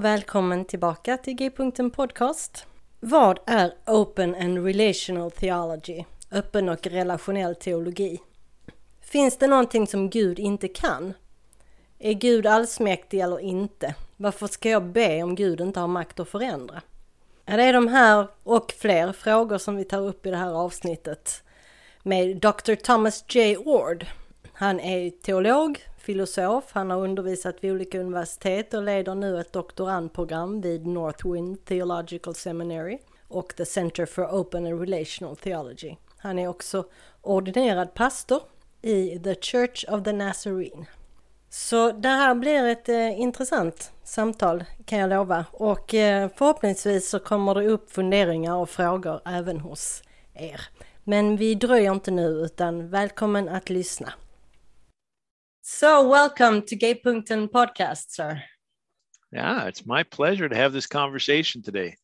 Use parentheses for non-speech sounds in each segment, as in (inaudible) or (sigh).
Och välkommen tillbaka till G-punkten Podcast. Vad är Open and Relational Theology? Öppen och relationell teologi. Finns det någonting som Gud inte kan? Är Gud allsmäktig eller inte? Varför ska jag be om Gud inte har makt att förändra? Ja, det är de här och fler frågor som vi tar upp i det här avsnittet med Dr. Thomas J. Ward. Han är teolog, filosof, han har undervisat vid olika universitet och leder nu ett doktorandprogram vid Northwind Theological Seminary och The Center for Open and Relational Theology. Han är också ordinerad pastor i The Church of the Nazarene. Så det här blir ett eh, intressant samtal kan jag lova och eh, förhoppningsvis så kommer det upp funderingar och frågor även hos er. Men vi dröjer inte nu utan välkommen att lyssna. So welcome to G-punkten podcast, sir. Yeah, it's my pleasure to have this conversation today.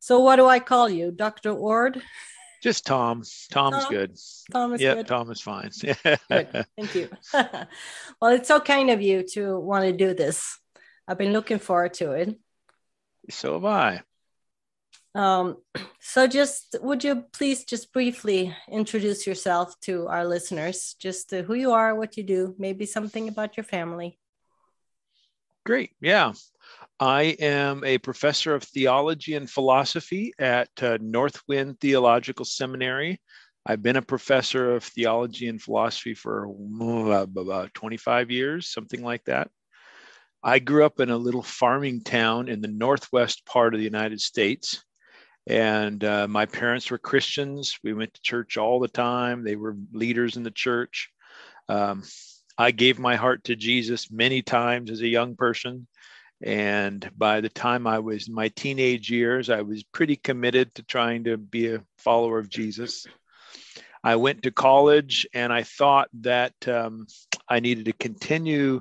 So what do I call you, Dr. Oord? Just Tom. Tom's Tom? good. Tom is Yeah, good. Tom is fine. (laughs) Good. Thank you. (laughs) well, it's so kind of you to want to do this. I've been looking forward to it. so have I. Um, (clears throat) so, just would you please just briefly introduce yourself to our listeners, just who you are, what you do, maybe something about your family. Great. Yeah. I am a professor of theology and philosophy at uh, Northwind Theological Seminary. I've been a professor of theology and philosophy for about 25 years, something like that. I grew up in a little farming town in the northwest part of the United States. And uh, my parents were Christians. We went to church all the time. They were leaders in the church. Um, I gave my heart to Jesus many times as a young person. And by the time I was in my teenage years, I was pretty committed to trying to be a follower of Jesus. I went to college and I thought that um, I needed to continue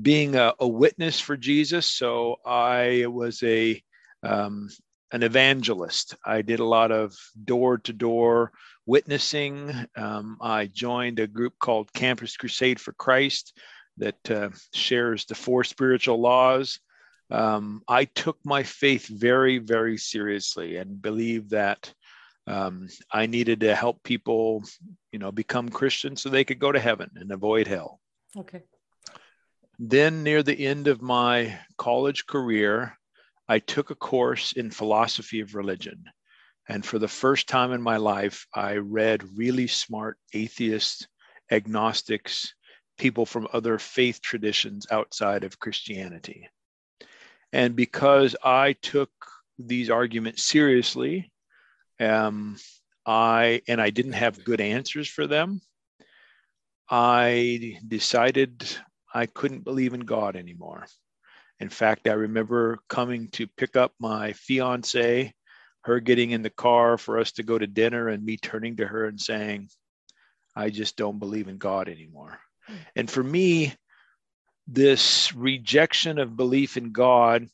being a, a, witness for Jesus. So I was a um, an evangelist. I did a lot of door to door witnessing. Um, I joined a group called Campus Crusade for Christ that uh, shares the four spiritual laws. Um, I took my faith very, very seriously and believed that um, I needed to help people, you know, become Christians so they could go to heaven and avoid hell. Okay. Then, near the end of my college career, I took a course in philosophy of religion. And for the first time in my life, I read really smart atheists, agnostics, people from other faith traditions outside of Christianity. And because I took these arguments seriously, um, I and I didn't have good answers for them, I decided I couldn't believe in God anymore. In fact, I remember coming to pick up my fiance, her getting in the car for us to go to dinner, and me turning to her and saying, I just don't believe in God anymore. Mm. And for me, this rejection of belief in God,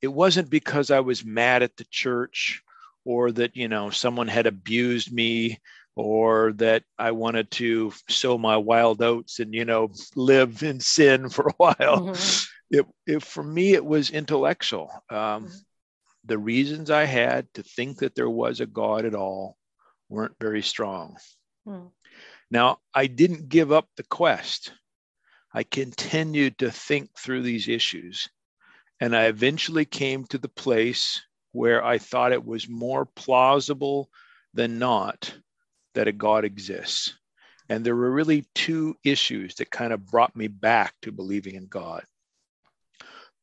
it wasn't because I was mad at the church or that, you know, someone had abused me or that I wanted to sow my wild oats and, you know, live in sin for a while. Mm-hmm it, it for me it was intellectual um, the reasons i had to think that there was a god at all weren't very strong Hmm. Now, I didn't give up the quest. I continued to think through these issues. And I eventually came to the place where I thought it was more plausible than not that a God exists. And there were really two issues that kind of brought me back to believing in God.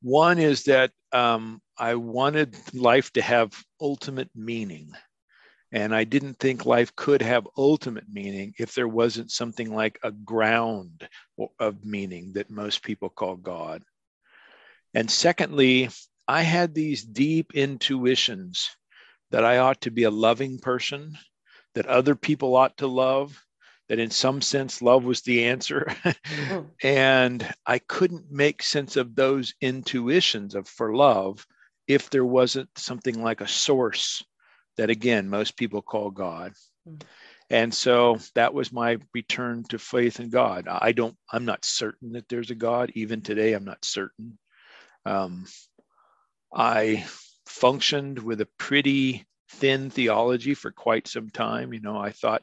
One is that um, I wanted life to have ultimate meaning. And I didn't think life could have ultimate meaning if there wasn't something like a ground of meaning that most people call God. And secondly, I had these deep intuitions that I ought to be a loving person, that other people ought to love, that in some sense love was the answer. mm-hmm. (laughs) And I couldn't make sense of those intuitions of for love if there wasn't something like a source that again most people call God. Mm-hmm. And so that was my return to faith in God. I don't, I'm not certain that there's a God. Even today, I'm not certain. Um, I functioned with a pretty thin theology for quite some time. You know, I thought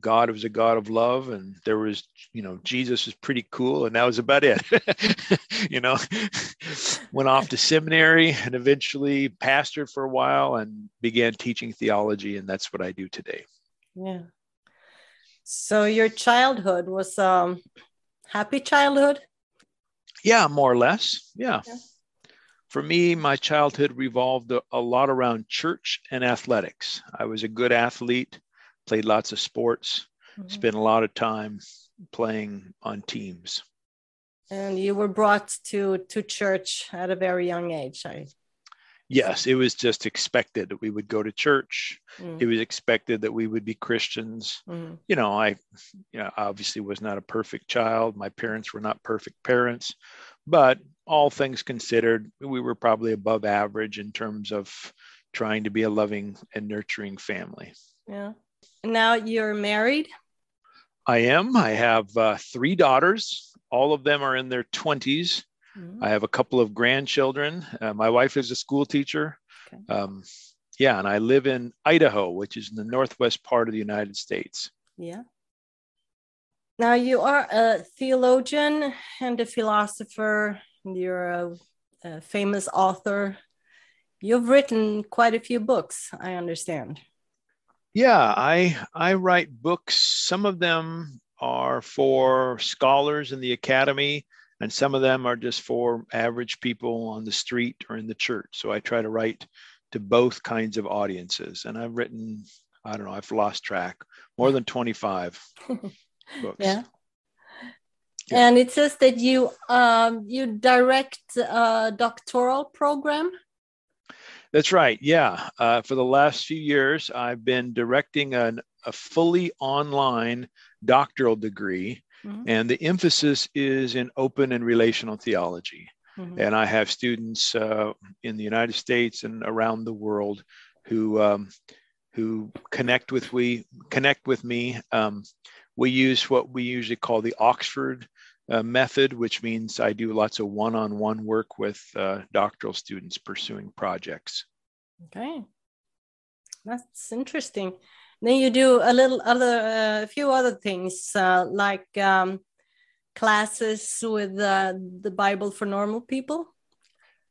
God was a God of love, and there was, you know, Jesus was pretty cool, and that was about it. (laughs) you know, went off to seminary and eventually pastored for a while and began teaching theology, and that's what I do today. Yeah. So your childhood was um happy childhood? Yeah, more or less. Yeah. yeah. For me, my childhood revolved a, a lot around church and athletics. I was a good athlete played lots of sports, mm-hmm. spent a lot of time playing on teams. And you were brought to to church at a very young age. I yes, it was just expected that we would go to church. Mm. It was expected that we would be Christians. Mm. You know, I you know, obviously was not a perfect child. My parents were not perfect parents, but all things considered, we were probably above average in terms of trying to be a loving and nurturing family. Yeah. Now you're married? I am. I have uh, three daughters. All of them are in their 20s. Mm-hmm. I have a couple of grandchildren. Uh, my wife is a school teacher. Okay. Um, yeah, and I live in Idaho, which is in the northwest part of the United States. Yeah. Now you are a theologian and a philosopher. You're a, a famous author. You've written quite a few books, I understand. Yeah, I I write books. Some of them are for scholars in the academy, and some of them are just for average people on the street or in the church. So I try to write to both kinds of audiences. And I've written, I don't know, I've lost track, more than 25 (laughs) books. Yeah. Yeah. And it says that you um, you direct a doctoral program. That's right. Yeah. Uh, for the last few years, I've been directing an, a fully online doctoral degree, mm-hmm. and the emphasis is in open and relational theology. Mm-hmm. And I have students uh, in the United States and around the world who um, who connect with we connect with me. Um, we use what we usually call the Oxford uh, method, which means I do lots of one-on-one work with uh, doctoral students pursuing projects. Okay, that's interesting. Then you do a little other, a uh, few other things uh, like um, classes with uh, the Bible for normal people.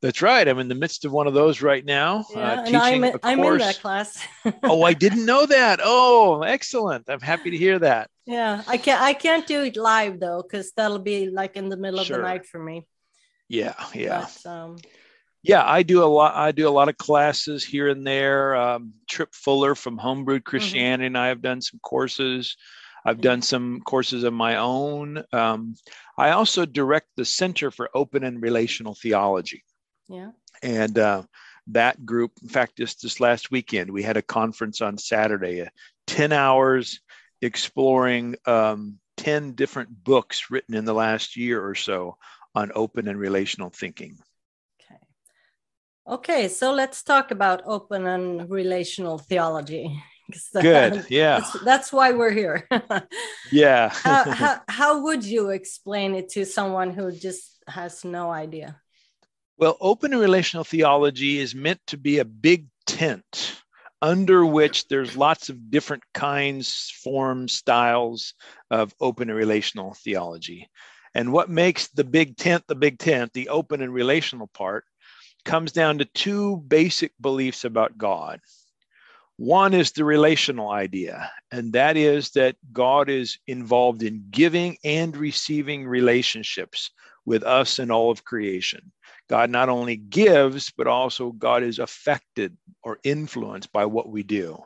That's right. I'm in the midst of one of those right now. Uh, yeah, uh, and I'm, in, I'm in that class. (laughs) oh, I (laughs) didn't know that. Oh, excellent. I'm happy to hear that. Yeah, I can't. I can't do it live though, because that'll be like in the middle sure. of the night for me. Yeah, yeah. But, um, yeah, I do a lot. I do a lot of classes here and there. Um, Tripp Fuller from Homebrewed mm-hmm. Christianity mm-hmm. and I have done some courses. I've done some courses of my own. Um, I also direct the Center for Open and Relational Theology. Yeah. And uh, that group, in fact, just this last weekend, we had a conference on Saturday, uh, 10 hours exploring um, 10 different books written in the last year or so on open and relational thinking. Okay. Okay, so let's talk about open and relational theology. (laughs) Good. (laughs) Yeah. That's, that's, why we're here. (laughs) yeah. how, how, how would you explain it to someone who just has no idea? Well, open and relational theology is meant to be a big tent under which there's lots of different kinds, forms, styles of open and relational theology. And what makes the big tent the big tent, the open and relational part, comes down to two basic beliefs about God. One is the relational idea, and that is that God is involved in giving and receiving relationships with us and all of creation. God not only gives, but also God is affected or influenced by what we do.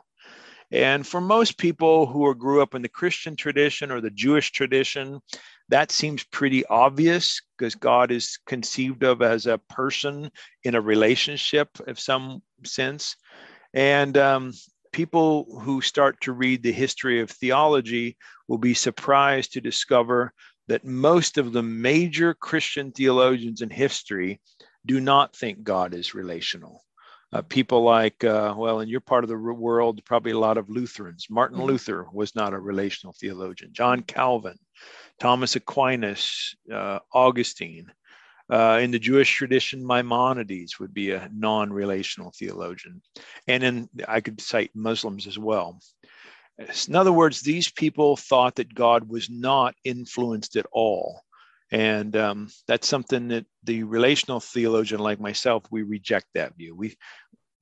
And for most people who are, grew up in the Christian tradition or the Jewish tradition, that seems pretty obvious because God is conceived of as a person in a relationship of some sense. And um, people who start to read the history of theology will be surprised to discover that most of the major Christian theologians in history do not think God is relational. Uh, people like, uh, well, in your part of the world, probably a lot of Lutherans. Martin mm-hmm. Luther was not a relational theologian. John Calvin, Thomas Aquinas, uh, Augustine. Uh, in the Jewish tradition, Maimonides would be a non relational theologian. And in, I could cite Muslims as well. In other words, these people thought that God was not influenced at all. And um, that's something that the relational theologian like myself, we reject that view. We,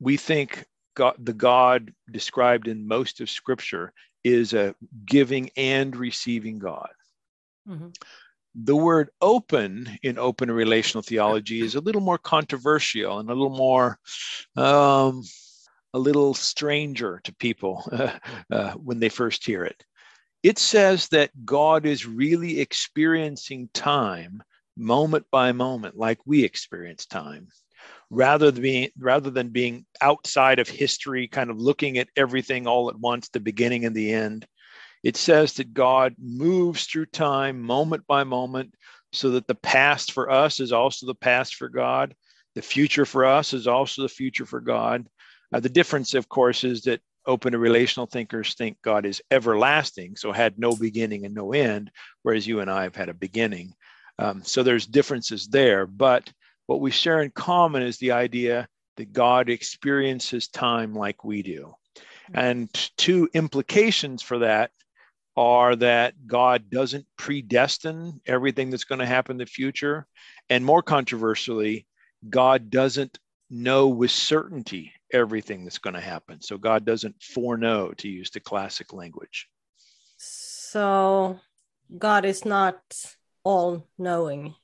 we think God, the God described in most of Scripture is a giving and receiving God. Mm-hmm. The word open in open relational theology is a little more controversial and a little more, um, a little stranger to people (laughs) uh, when they first hear it. It says that God is really experiencing time moment by moment, like we experience time, rather than being, rather than being outside of history, kind of looking at everything all at once, the beginning and the end. It says that God moves through time moment by moment so that the past for us is also the past for God. The future for us is also the future for God. Uh, the difference, of course, is that open and relational thinkers think God is everlasting, so had no beginning and no end, whereas you and I have had a beginning. Um, so there's differences there. But what we share in common is the idea that God experiences time like we do. And two implications for that are that God doesn't predestine everything that's going to happen in the future. And more controversially, God doesn't know with certainty everything that's going to happen. So God doesn't foreknow, to use the classic language. So God is not all knowing.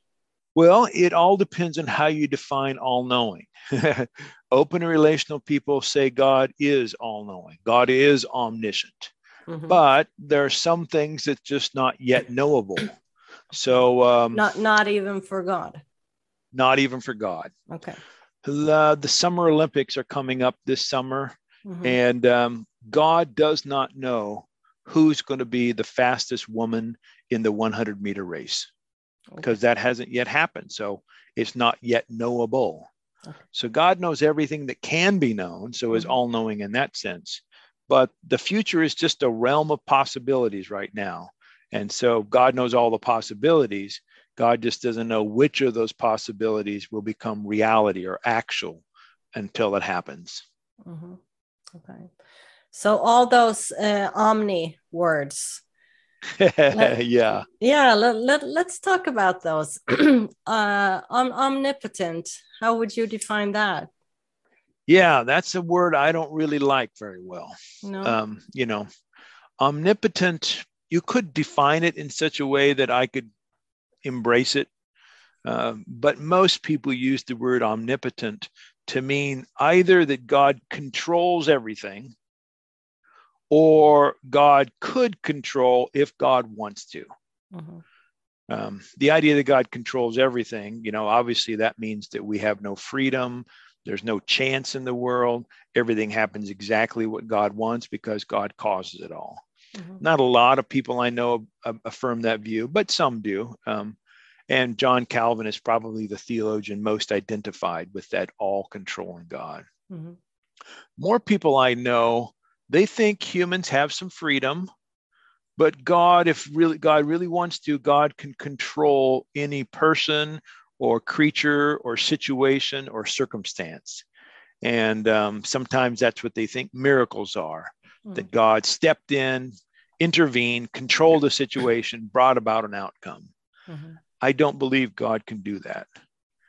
Well, it all depends on how you define all knowing. (laughs) Open and relational people say God is all knowing, God is omniscient. Mm-hmm. But there are some things that's just not yet knowable. So um, not not even for God. Not even for God. Okay. The, the Summer Olympics are coming up this summer, mm-hmm. and um, God does not know who's going to be the fastest woman in the 100 meter race because okay. that hasn't yet happened. So it's not yet knowable. Okay. So God knows everything that can be known, so mm-hmm. is all knowing in that sense but the future is just a realm of possibilities right now. And so God knows all the possibilities. God just doesn't know which of those possibilities will become reality or actual until it happens. Mm-hmm. Okay. So all those uh, omni words. let, (laughs) yeah. Yeah. Let, let, let's talk about those. (clears throat) uh, omnipotent. How would you define that? Yeah, that's a word I don't really like very well. No. Um, you know, omnipotent, you could define it in such a way that I could embrace it. Uh, but most people use the word omnipotent to mean either that God controls everything or God could control if God wants to. Mm-hmm. Um, the idea that God controls everything, you know, obviously that means that we have no freedom, there's no chance in the world. Everything happens exactly what God wants because God causes it all. Mm-hmm. Not a lot of people I know affirm that view, but some do. Um, and John Calvin is probably the theologian most identified with that all controlling God. Mm-hmm. More people I know, they think humans have some freedom, but God, if really God really wants to, God can control any person or creature or situation or circumstance. And um, sometimes that's what they think miracles are Mm. that God stepped in, intervened, controlled a situation, brought about an outcome. Mhm. I don't believe God can do that.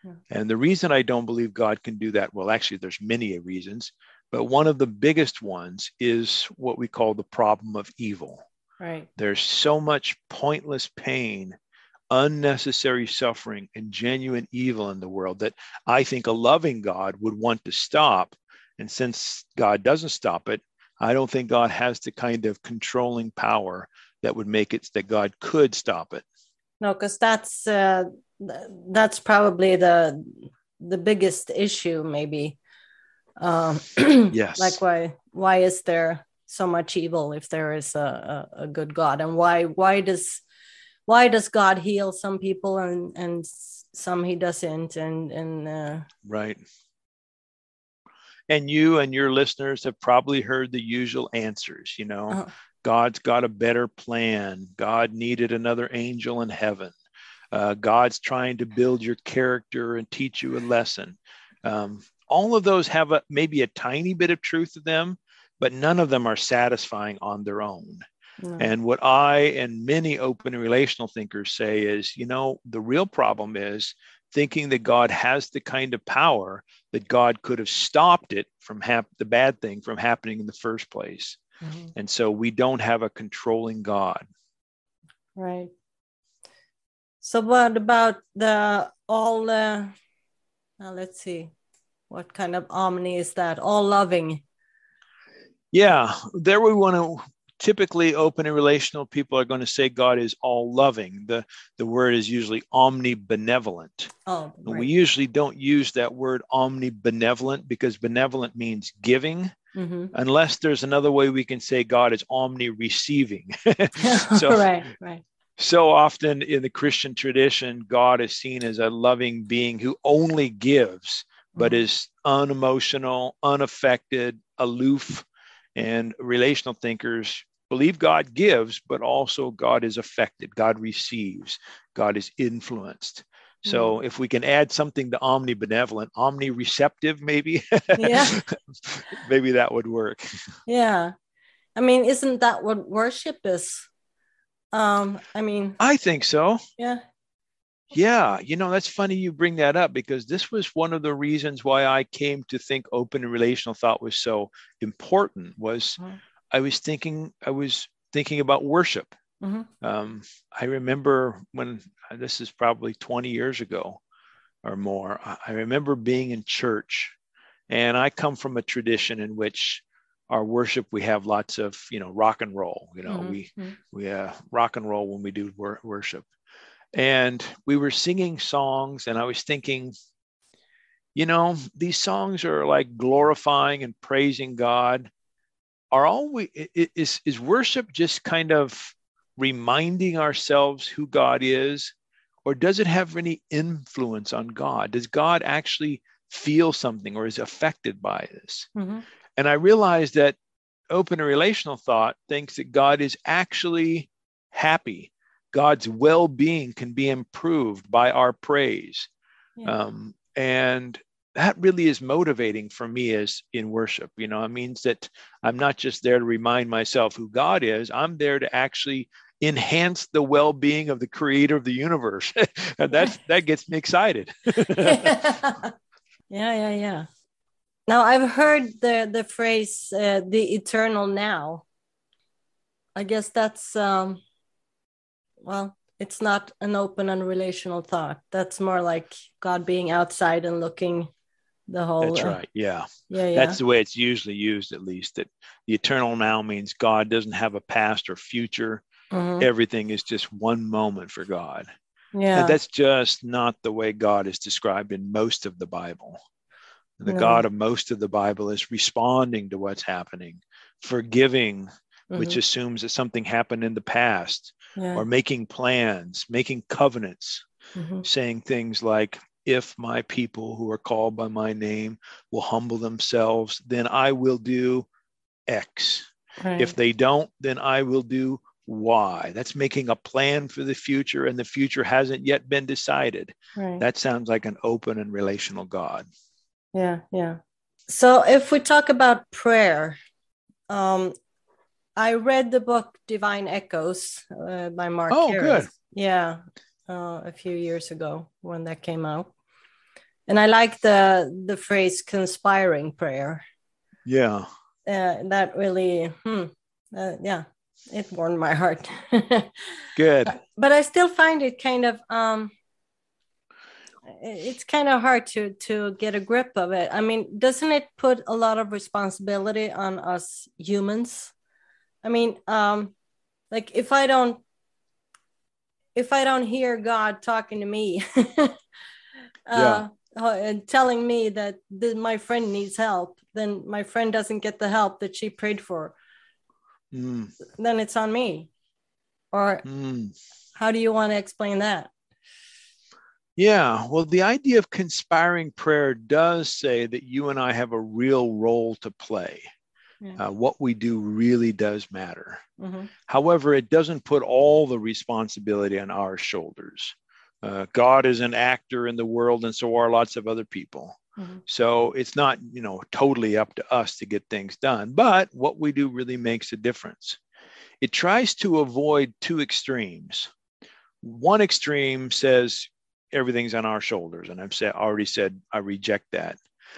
Yeah. And the reason I don't believe God can do that, well, actually, there's many reasons, but one of the biggest ones is what we call the problem of evil. Right. There's so much pointless pain, unnecessary suffering, and genuine evil in the world that I think a loving God would want to stop. And since God doesn't stop it, I don't think God has the kind of controlling power that would make it that God could stop it. No, because that's uh, that's probably the the biggest issue, maybe. Um, (clears throat) Yes. Like why why is there so much evil if there is a, a, a good God, and why why does why does God heal some people and and some He doesn't, and and uh, Right. And you and your listeners have probably heard the usual answers. You know, Uh-huh. God's got a better plan. God needed another angel in heaven. Uh, God's trying to build your character and teach you a lesson. Um, all of those have a, maybe a tiny bit of truth to them, but none of them are satisfying on their own. no. And what I and many open and relational thinkers say is, you know, the real problem is thinking that God has the kind of power that God could have stopped it from hap- the bad thing from happening in the first place. Mhm. And so we don't have a controlling God. Right. So what about the all uh now let's see. What kind of omni is that? All loving. Yeah, there we want to typically open and relational people are going to say God is all loving. The the word is usually omnibenevolent. Oh, right. We usually don't use that word omnibenevolent because benevolent means giving, Mhm. unless there's another way we can say God is omni receiving. (laughs) (laughs) so, right, right. so often in the Christian tradition, God is seen as a loving being who only gives, but Mhm. is unemotional, unaffected, aloof. And relational thinkers believe God gives, but also God is affected, God receives, God is influenced. So if we can add something to omnibenevolent, omni-receptive, maybe, Yeah. (laughs) maybe that would work. Yeah. I mean, isn't that what worship is? Um, I mean, I think so. yeah. Yeah, you know, that's funny you bring that up because this was one of the reasons why I came to think open and relational thought was so important was Mhm. I was thinking I was thinking about worship. Mhm. Um, I remember when this is probably 20 years ago or more. I- remember being in church and I come from a tradition in which our worship we have lots of, you know, rock and roll, you know, Mhm. we Mhm. we uh, rock and roll when we do wor- worship. And we were singing songs, and I was thinking, you know, these songs are like glorifying and praising God. Are all we is is worship just kind of reminding ourselves who God is, or does it have any influence on God? Does God actually feel something or is affected by this? Mhm. And I realized that open and relational thought thinks that God is actually happy. God's well being can be improved by our praise. Yeah. Um, and that really is motivating for me as in worship. You know, it means that I'm not just there to remind myself who God is, I'm there to actually enhance the well-being of the creator of the universe. (laughs) and that's (laughs) that gets me excited. (laughs) yeah, yeah, yeah. Now I've heard the the phrase uh, "the eternal now." I guess that's um, well, it's not an open and relational thought. That's more like God being outside and looking the whole. that's uh, right. Yeah. yeah, yeah. That's the way it's usually used, at least. That the eternal now means God doesn't have a past or future. Mhm. Everything is just one moment for God. yeah. And that's just not the way God is described in most of the Bible. The No. God of most of the Bible is responding to what's happening, forgiving, which Mhm. assumes that something happened in the past, yeah. or making plans, making covenants, Mhm. saying things like, if my people who are called by my name will humble themselves, then I will do X. Right. If they don't, then I will do Y. That's making a plan for the future, and the future hasn't yet been decided. right. That sounds like an open and relational God. yeah, yeah. So, if we talk about prayer, um, I read the book Divine Echoes uh, by Mark. Oh, Karris. good. Yeah, uh, a few years ago when that came out, and I like the the phrase "conspiring prayer." Yeah. Uh, that really, hmm, uh, yeah, it warmed my heart. (laughs) Good. but I still find it kind of um, it's kind of hard to to get a grip of it. I mean, doesn't it put a lot of responsibility on us humans? I mean, um, like if I don't if I don't hear God talking to me, (laughs) uh, Yeah. and telling me that th- my friend needs help, then my friend doesn't get the help that she prayed for. Mm, Then it's on me. Or mm. how do you want to explain that? Yeah, well, the idea of conspiring prayer does say that you and I have a real role to play. Yeah. Uh, what we do really does matter. Mhm. However, it doesn't put all the responsibility on our shoulders. Uh, God is an actor in the world, and so are lots of other people. Mhm. So it's not, you know, totally up to us to get things done. But what we do really makes a difference. It tries to avoid two extremes. One extreme says everything's on our shoulders, and I've said, already said I reject that.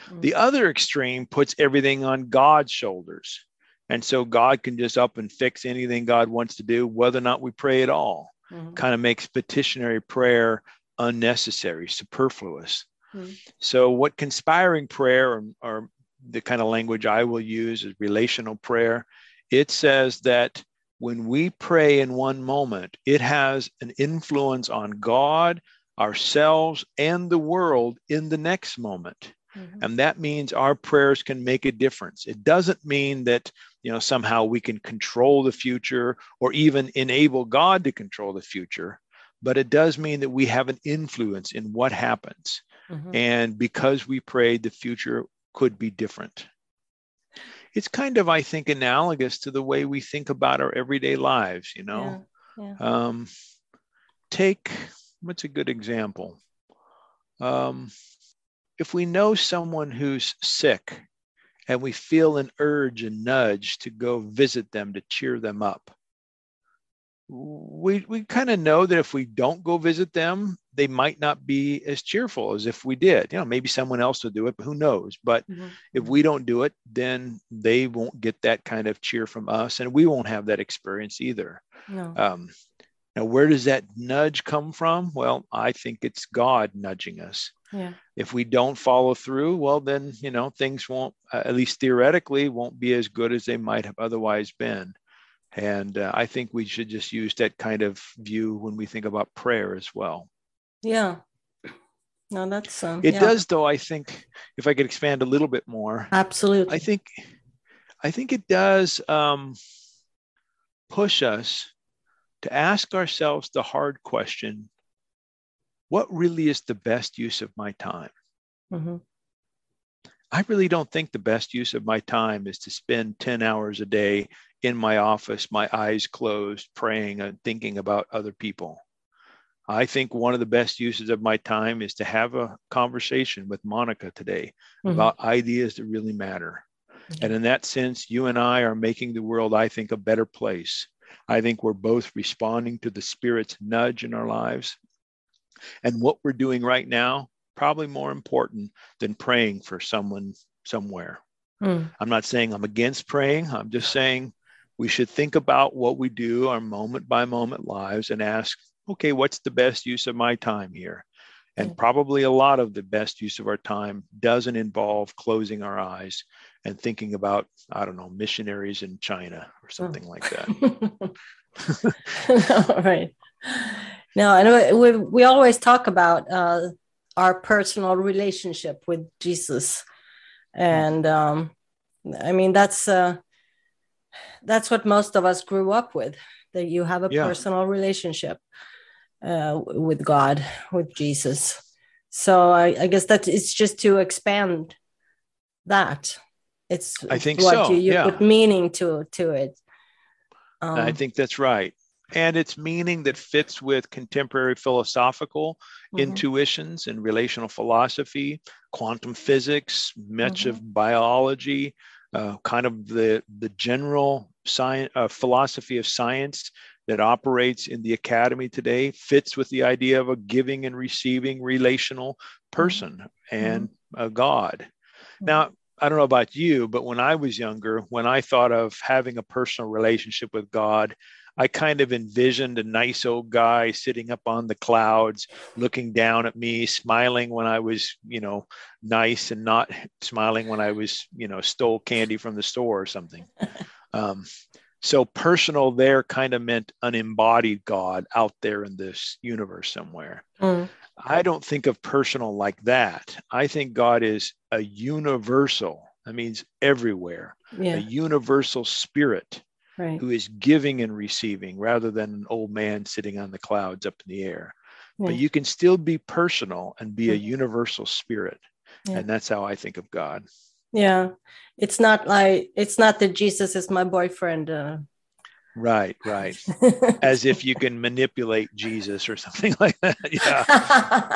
Mm. The other extreme puts everything on God's shoulders. And so God can just up and fix anything God wants to do, whether or not we pray at all. Mhm. Kind of makes petitionary prayer unnecessary, superfluous. Mm. So, what conspiring prayer, or, or the kind of language I will use is relational prayer, it says that when we pray in one moment, it has an influence on God, ourselves, and the world in the next moment Mhm. and that means our prayers can make a difference it doesn't mean that you know somehow we can control the future or even enable god to control the future but it does mean that we have an influence in what happens Mhm. and because we prayed the future could be different it's kind of i think analogous to the way we think about our everyday lives you know Yeah. um, take what's a good example? Um, if we know someone who's sick and we feel an urge and nudge to go visit them to cheer them up, we, we kind of know that if we don't go visit them, they might not be as cheerful as if we did. You know, maybe someone else will do it, but who knows? But Mhm. if we don't do it, then they won't get that kind of cheer from us, and we won't have that experience either. No. Um, now, where does that nudge come from? Well, I think it's God nudging us. Yeah. If we don't follow through, well, then, you know, things won't, uh, at least theoretically, won't be as good as they might have otherwise been. And uh, I think we should just use that kind of view when we think about prayer as well. Yeah. No, that's um, It yeah, does, though, I think, if I could expand a little bit more, absolutely. I think, I think it does um, push us to ask ourselves the hard question what really is the best use of my time? Mhm. I really don't think the best use of my time is to spend 10 hours a day in my office, my eyes closed, praying and thinking about other people. I think one of the best uses of my time is to have a conversation with Monica today Mhm. about ideas that really matter. And in that sense, you and I are making the world, I think, a better place. I think we're both responding to the Spirit's nudge in our lives. And what we're doing right now, probably more important than praying for someone somewhere. Mm. I'm not saying I'm against praying. I'm just saying we should think about what we do, our moment by moment lives, and ask, okay, what's the best use of my time here? And Mm. probably a lot of the best use of our time doesn't involve closing our eyes and thinking about, I don't know, missionaries in China or something like that. (laughs) right. No, and we, we always talk about uh, our personal relationship with Jesus, and um, I mean that's uh, that's what most of us grew up with. That you have a Yeah. personal relationship uh, with God, with Jesus. So I, I guess that it's just to expand that. It's I think what so, you, you yeah. put meaning to to it. Um, I think that's right. And it's meaning that fits with contemporary philosophical Mhm. intuitions and relational philosophy, quantum physics, much Mhm. of biology, uh, kind of the the general science uh, philosophy of science that operates in the academy today fits with the idea of a giving and receiving relational person and a God. Now, I don't know about you, but when I was younger, when I thought of having a personal relationship with God, I kind of envisioned a nice old guy sitting up on the clouds, looking down at me, smiling when I was, you know, nice and not smiling when I was, you know, stole candy from the store or something. (laughs) Um, so personal there kind of meant an embodied God out there in this universe somewhere. Mm. I don't think of personal like that. I think God is a universal, that means everywhere, a universal spirit right. who is giving and receiving rather than an old man sitting on the clouds up in the air. Yeah. But you can still be personal and be a universal spirit. Yeah. And that's how I think of God. Yeah, it's not like it's not that Jesus is my boyfriend. Uh, Right, right. (laughs) As if you can manipulate Jesus or something (laughs) like that. Yeah,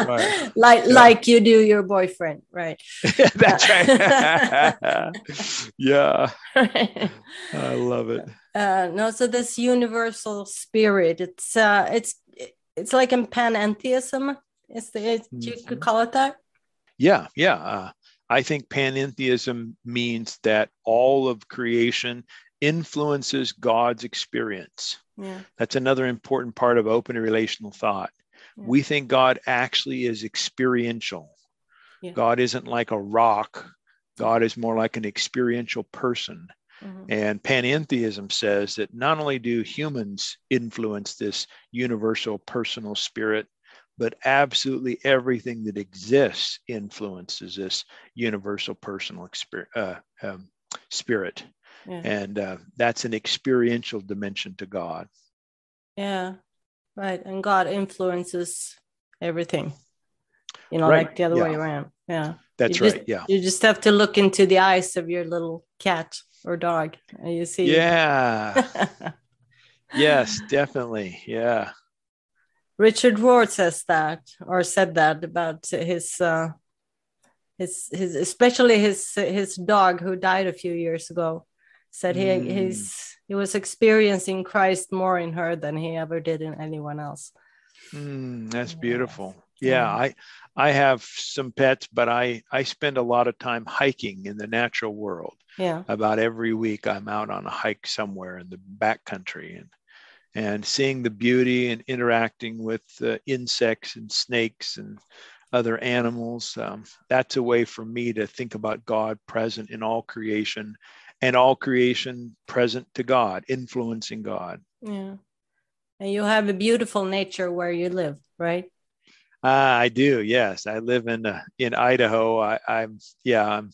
right. (laughs) like Yeah. like you do your boyfriend, right? that's right. yeah, I love it. uh, no, so this universal spirit, it's uh, it's it's like in panentheism. Is the it, you could Mhm. call it that? Yeah, yeah. Uh, I think panentheism means that all of creation influences God's experience. Yeah, That's another important part of open relational thought. Yeah. We think God actually is experiential. Yeah. God isn't like a rock, God is more like an experiential person. Mhm. And panentheism says that not only do humans influence this universal personal spirit, but absolutely everything that exists influences this universal personal exper- uh, um, spirit. Yeah, And uh, that's an experiential dimension to God. yeah, right. And God influences everything. You know, Right, like the other way around. Yeah. That's You just- right. Yeah. You just have to look into the eyes of your little cat or dog, and you see. Yeah. (laughs) yes, definitely. Yeah. Richard Rohr says that, or said that about his, uh, his, his, especially his his dog who died a few years ago. Said he Mm. he's he was experiencing Christ more in her than he ever did in anyone else. Mm, that's beautiful. Yeah, Yeah. I I have some pets, but I I spend a lot of time hiking in the natural world. Yeah, About every week, I'm out on a hike somewhere in the backcountry and and seeing the beauty and interacting with uh, insects and snakes and other animals. Um, that's a way for me to think about God present in all creation and all creation present to God, influencing God. yeah. And you have a beautiful nature where you live, right? Ah, I do. Yes, I live in uh, in Idaho. I, I'm yeah. I'm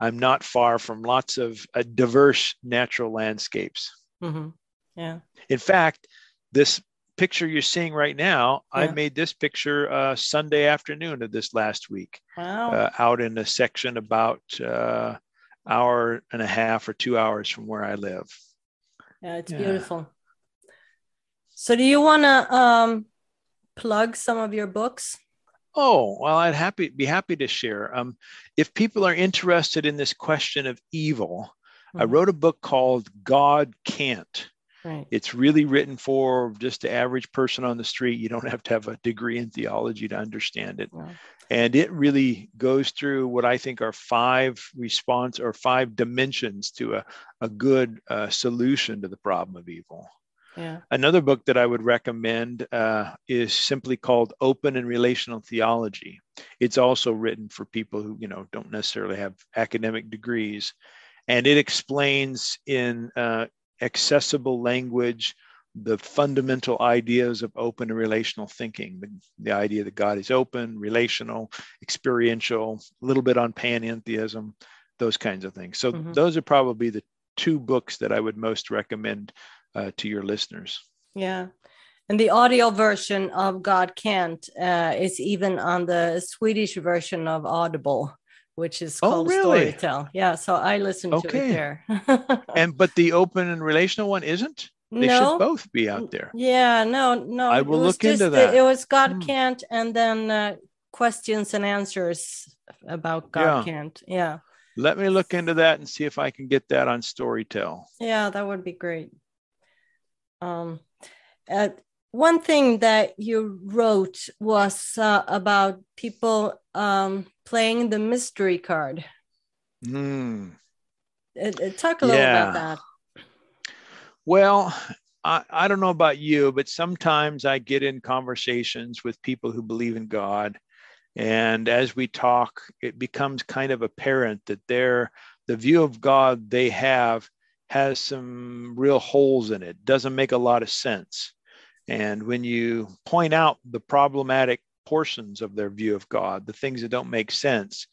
I'm not far from lots of uh, diverse natural landscapes. hmm Yeah. In fact, this picture you're seeing right now, I made this picture uh, Sunday afternoon of this last week, Wow. uh, out in a section about uh, hour and a half or two hours from where I live. yeah, it's yeah. beautiful. So, do you want to um, plug some of your books? Oh, well, I'd happy be happy to share. Um, if people are interested in this question of evil, I Mhm. wrote a book called God Can't. Right. It's really written for just the average person on the street. You don't have to have a degree in theology to understand it. Wow. And it really goes through what I think are five response or five dimensions to a, a good uh, solution to the problem of evil. Yeah. Another book that I would recommend uh, is simply called Open and Relational Theology. It's also written for people who, you know, don't necessarily have academic degrees, and it explains in uh, accessible language the fundamental ideas of open and relational thinking. The, the idea that God is open, relational, experiential, a little bit on panentheism, those kinds of things. So Mhm. those are probably the two books that I would most recommend uh, to your listeners. Yeah. And the audio version of God Can't uh, is even on the Swedish version of Audible, which is Oh, called really? Storytel. Yeah. So I listened to it there. (laughs) And but the open and relational one isn't. They no. should both be out there. Yeah, no, no. I will look into just- that. It was God Hmm. can't, and then uh, questions and answers about God Yeah. can't. Yeah, Let me look into that and see if I can get that on Storytel. yeah, that would be great. Um, uh, one thing that you wrote was uh, about people um, playing the mystery card. Hmm. Uh, talk a little about Yeah. that. Well, I, I don't know about you, but sometimes I get in conversations with people who believe in God. And as we talk, it becomes kind of apparent that their the view of God they have has some real holes in it, doesn't make a lot of sense. And when you point out the problematic portions of their view of God, the things that don't make sense,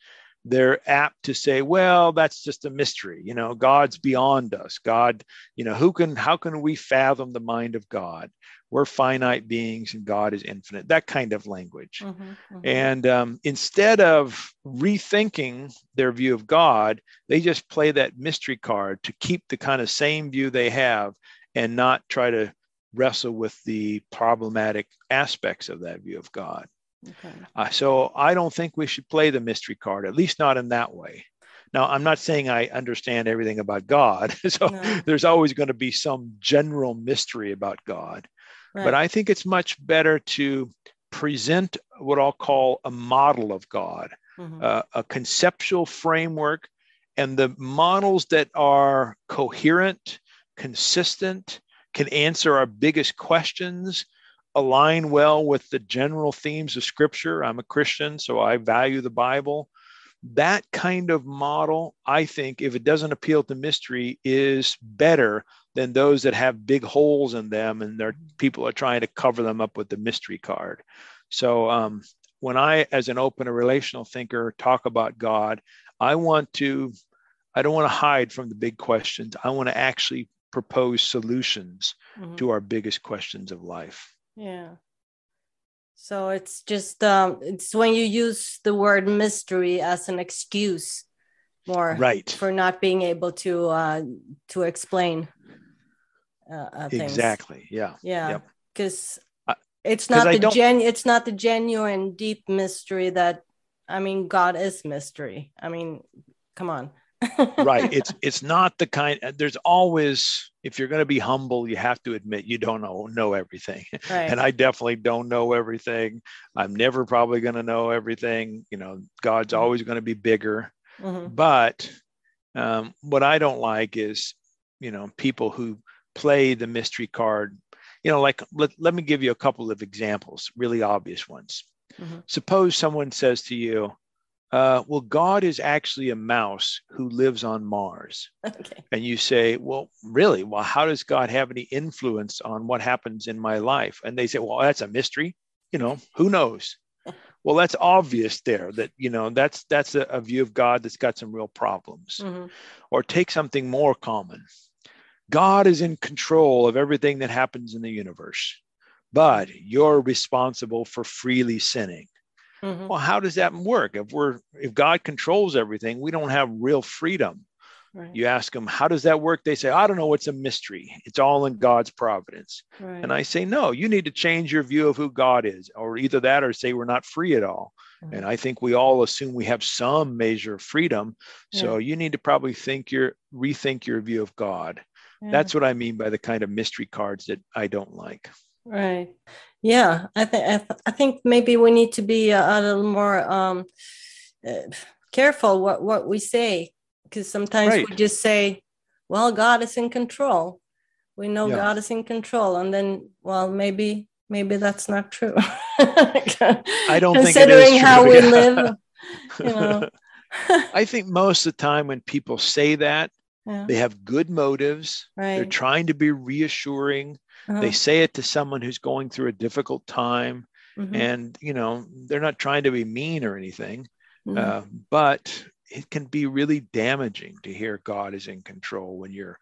they're apt to say, well, that's just a mystery. You know, God's beyond us. God, you know, who can, how can we fathom the mind of God? We're finite beings and God is infinite, that kind of language. Mhm, mhm. And um, instead of rethinking their view of God, they just play that mystery card to keep the kind of same view they have and not try to wrestle with the problematic aspects of that view of God. Okay. Uh, so I don't think we should play the mystery card, at least not in that way. Now, I'm not saying I understand everything about God. (laughs) so No. there's always going to be some general mystery about God. Right. But I think it's much better to present what I'll call a model of God, Mhm. uh, a conceptual framework, and the models that are coherent, consistent, can answer our biggest questions, align well with the general themes of Scripture. I'm a Christian, so I value the Bible. That kind of model, I think, if it doesn't appeal to mystery, is better than those that have big holes in them and they're people are trying to cover them up with the mystery card. So um, when I, as an open and relational thinker, talk about God, I want to, I don't want to hide from the big questions. I want to actually propose solutions Mhm. to our biggest questions of life. Yeah. So it's just um it's when you use the word mystery as an excuse more Right. for not being able to uh to explain uh, uh things. Exactly. Yeah. Yeah. Cuz I- it's 'cause not the don't- gen it's not the genuine deep mystery that I mean God is mystery. I mean, come on. Right (laughs) it's it's not the kind there's always if you're going to be humble you have to admit you don't know know everything right. (laughs) and i definitely don't know everything i'm never probably going to know everything you know god's Mhm. always going to be bigger Mhm. but um, what i don't like is you know people who play the mystery card you know like let, let me give you a couple of examples really obvious ones Mhm. suppose someone says to you uh, well god is actually a mouse who lives on mars Okay. and you say, Well, really? Well, how does God have any influence on what happens in my life? And they say, Well, that's a mystery. You know, who knows? (laughs) Well, that's obvious there that, you know, that's that's a, a view of God that's got some real problems. Mhm. Or take something more common. God is in control of everything that happens in the universe, but you're responsible for freely sinning. Mhm. Well, how does that work? If we're if God controls everything, we don't have real freedom. Right. You ask them, how does that work? They say, I don't know. It's a mystery. It's all in God's providence. Right. And I say, no, you need to change your view of who God is, or either that or say we're not free at all. And I think we all assume we have some measure of freedom. So you need to probably think your rethink your view of God. Yeah. That's what I mean by the kind of mystery cards that I don't like. Right. Yeah, I think I, th- I think maybe we need to be a, a little more um, uh, careful what what we say because sometimes we just say, "Well, God is in control." We know Yeah. God is in control, and then, well, maybe maybe that's not true. I don't think it is considering how true, we yeah. live. You (laughs) know. I think most of the time when people say that, yeah. they have good motives. They're trying to be reassuring. Uh-huh. they say it to someone who's going through a difficult time Mhm. and you know they're not trying to be mean or anything Mhm. uh, but it can be really damaging to hear god is in control when you're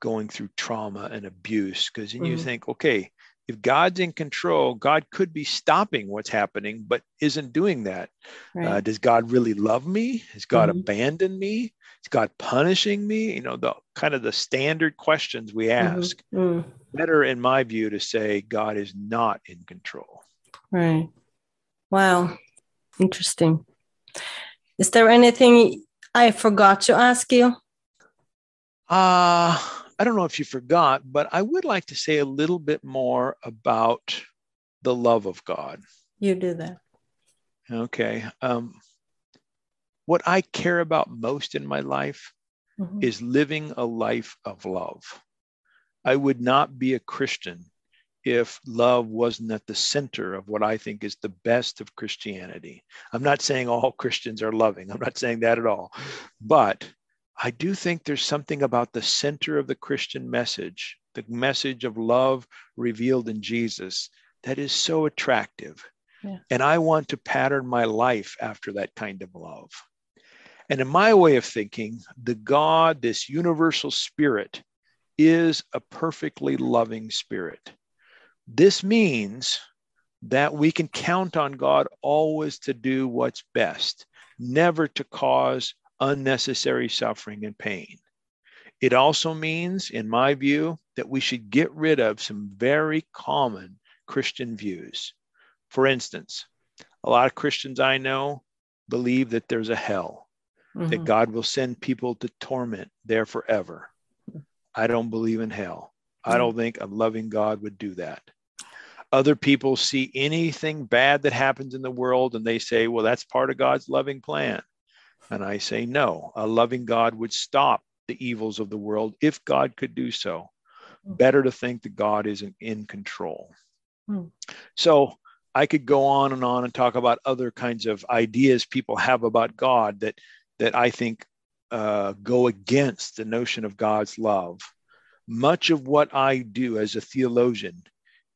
going through trauma and abuse because then you Mhm. think okay if God's in control, God could be stopping what's happening, but isn't doing that. Right. Uh, does God really love me? Has God mm-hmm. abandoned me? Is God punishing me? You know, the kind of the standard questions we mm-hmm. ask. Mm-hmm. Better, in my view, to say God is not in control. Right. Wow. Interesting. Is there anything I forgot to ask you? Uh, I don't know if you forgot, but I would like to say a little bit more about the love of God. You do that. Okay. Um, what I care about most in my life mm-hmm. is living a life of love. I would not be a Christian if love wasn't at the center of what I think is the best of Christianity. I'm not saying all Christians are loving, I'm not saying that at all. But I do think there's something about the center of the Christian message, the message of love revealed in Jesus, that is so attractive. Yeah. And I want to pattern my life after that kind of love. And in my way of thinking, the God, this universal spirit, is a perfectly loving spirit. This means that we can count on God always to do what's best, never to cause unnecessary suffering and pain. It also means, in my view, that we should get rid of some very common Christian views. For instance, a lot of Christians I know believe that there's a hell, mm-hmm. that God will send people to torment there forever. I don't believe in hell. I don't think a loving God would do that. Other people see anything bad that happens in the world and they say, well, that's part of God's loving plan. And I say, no, a loving God would stop the evils of the world if God could do so. Hmm. Better to think that God isn't in control. Hmm. So I could go on and on and talk about other kinds of ideas people have about God that that I think uh, go against the notion of God's love. Much of what I do as a theologian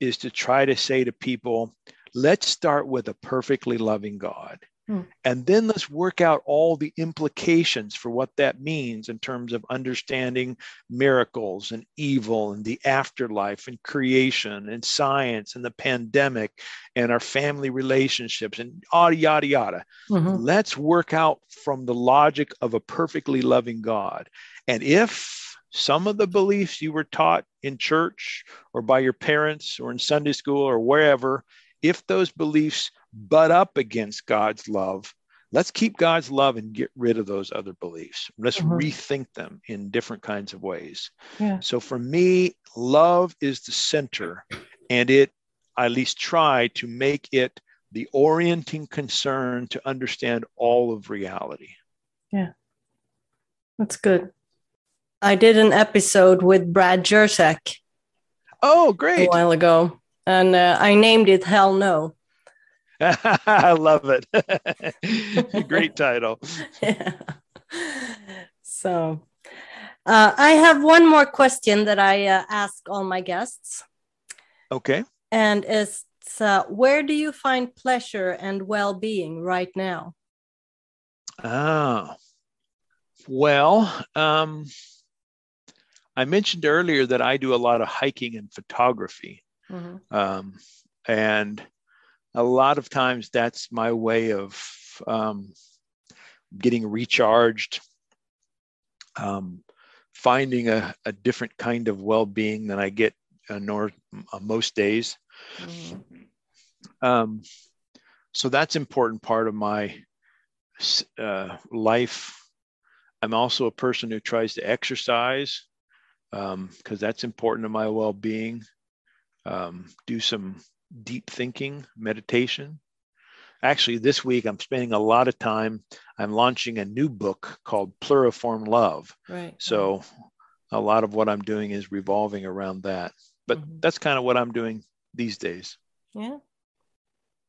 is to try to say to people, let's start with a perfectly loving God. Hmm. And then let's work out all the implications for what that means in terms of understanding miracles and evil and the afterlife and creation and science and the pandemic and our family relationships and yada, yada, yada. Mm-hmm. Let's work out from the logic of a perfectly loving God. And if some of the beliefs you were taught in church or by your parents or in Sunday school or wherever, if those beliefs butt up against God's love, let's keep God's love and get rid of those other beliefs. Let's mm-hmm. rethink them in different kinds of ways. Yeah. So for me, love is the center, and it, I at least try to make it the orienting concern to understand all of reality. Yeah, that's good. I did an episode with Brad Jersak. Oh, great. A while ago. And uh, I named it Hell No. (laughs) I love it. (laughs) Great title. Yeah. (laughs) So, uh, I have one more question that I uh, ask all my guests. Okay. And it's uh, where do you find pleasure and well being right now? Ah, well, um, I mentioned earlier that I do a lot of hiking and photography. Mm-hmm. Um, and a lot of times that's my way of um, getting recharged, um, finding a, a, different kind of well being than I get uh, nor, uh, most days. Mm-hmm. Um, so that's important part of my uh, life. I'm also a person who tries to exercise because um, that's important to my well being. Um, do some deep thinking, meditation. Actually, this week I'm spending a lot of time. I'm launching a new book called Pluriform Love. Right. So a lot of what I'm doing is revolving around that. But mm-hmm. that's kind of what I'm doing these days. Yeah.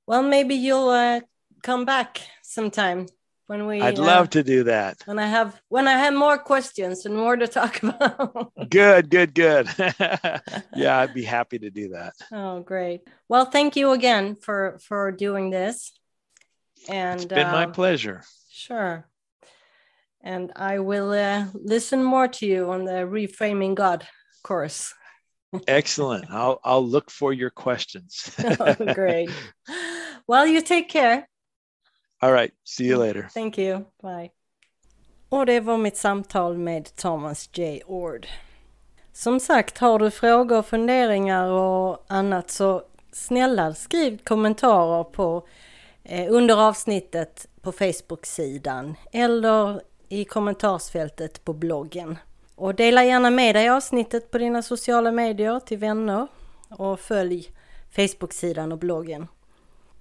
Well, maybe you'll uh, come back sometime when we I'd uh, love to do that. When I have when I have more questions and more to talk (laughs) about. good, good, good. (laughs) (laughs) yeah, I'd be happy to do that. Oh, great. Well, thank you again for for doing this. And it's been uh, my pleasure. Sure. And I will uh, listen more to you on the reframing God course. Excellent. I'll I'll look for your questions. oh, great. Well, you take care. All right. See you later. Thank you. Bye. Och det var mitt samtal med Thomas J. Ord. Som sagt, har du frågor, funderingar och annat så snälla skriv kommentarer på eh, under avsnittet på Facebook-sidan eller i kommentarsfältet på bloggen. Och dela gärna med dig avsnittet på dina sociala medier till vänner och följ Facebook-sidan och bloggen.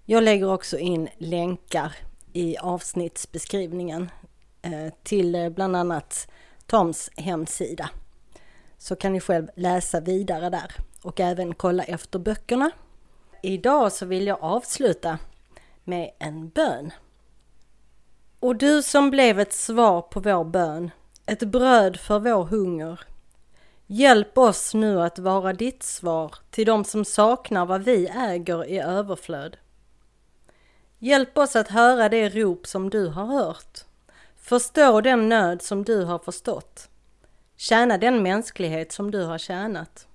Jag lägger också in länkar i avsnittsbeskrivningen eh, till eh, bland annat Toms hemsida. Så kan ni själv läsa vidare där och även kolla efter böckerna. Idag så vill jag avsluta med en bön. Och du som blev ett svar på vår bön, ett bröd för vår hunger. Hjälp oss nu att vara ditt svar till de som saknar vad vi äger i överflöd. Hjälp oss att höra det rop som du har hört. Förstå den nöd som du har förstått. Tjäna den mänsklighet som du har tjänat.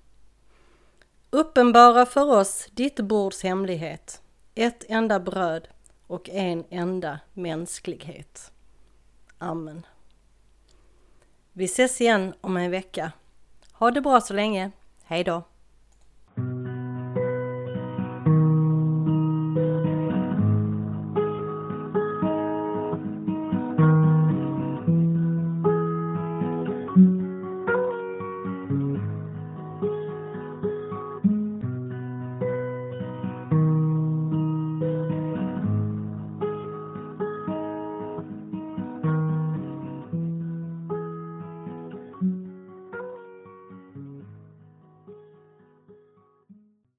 Uppenbara för oss ditt bords hemlighet, ett enda bröd och en enda mänsklighet. Amen. Vi ses igen om en vecka. Ha det bra så länge. Hej då!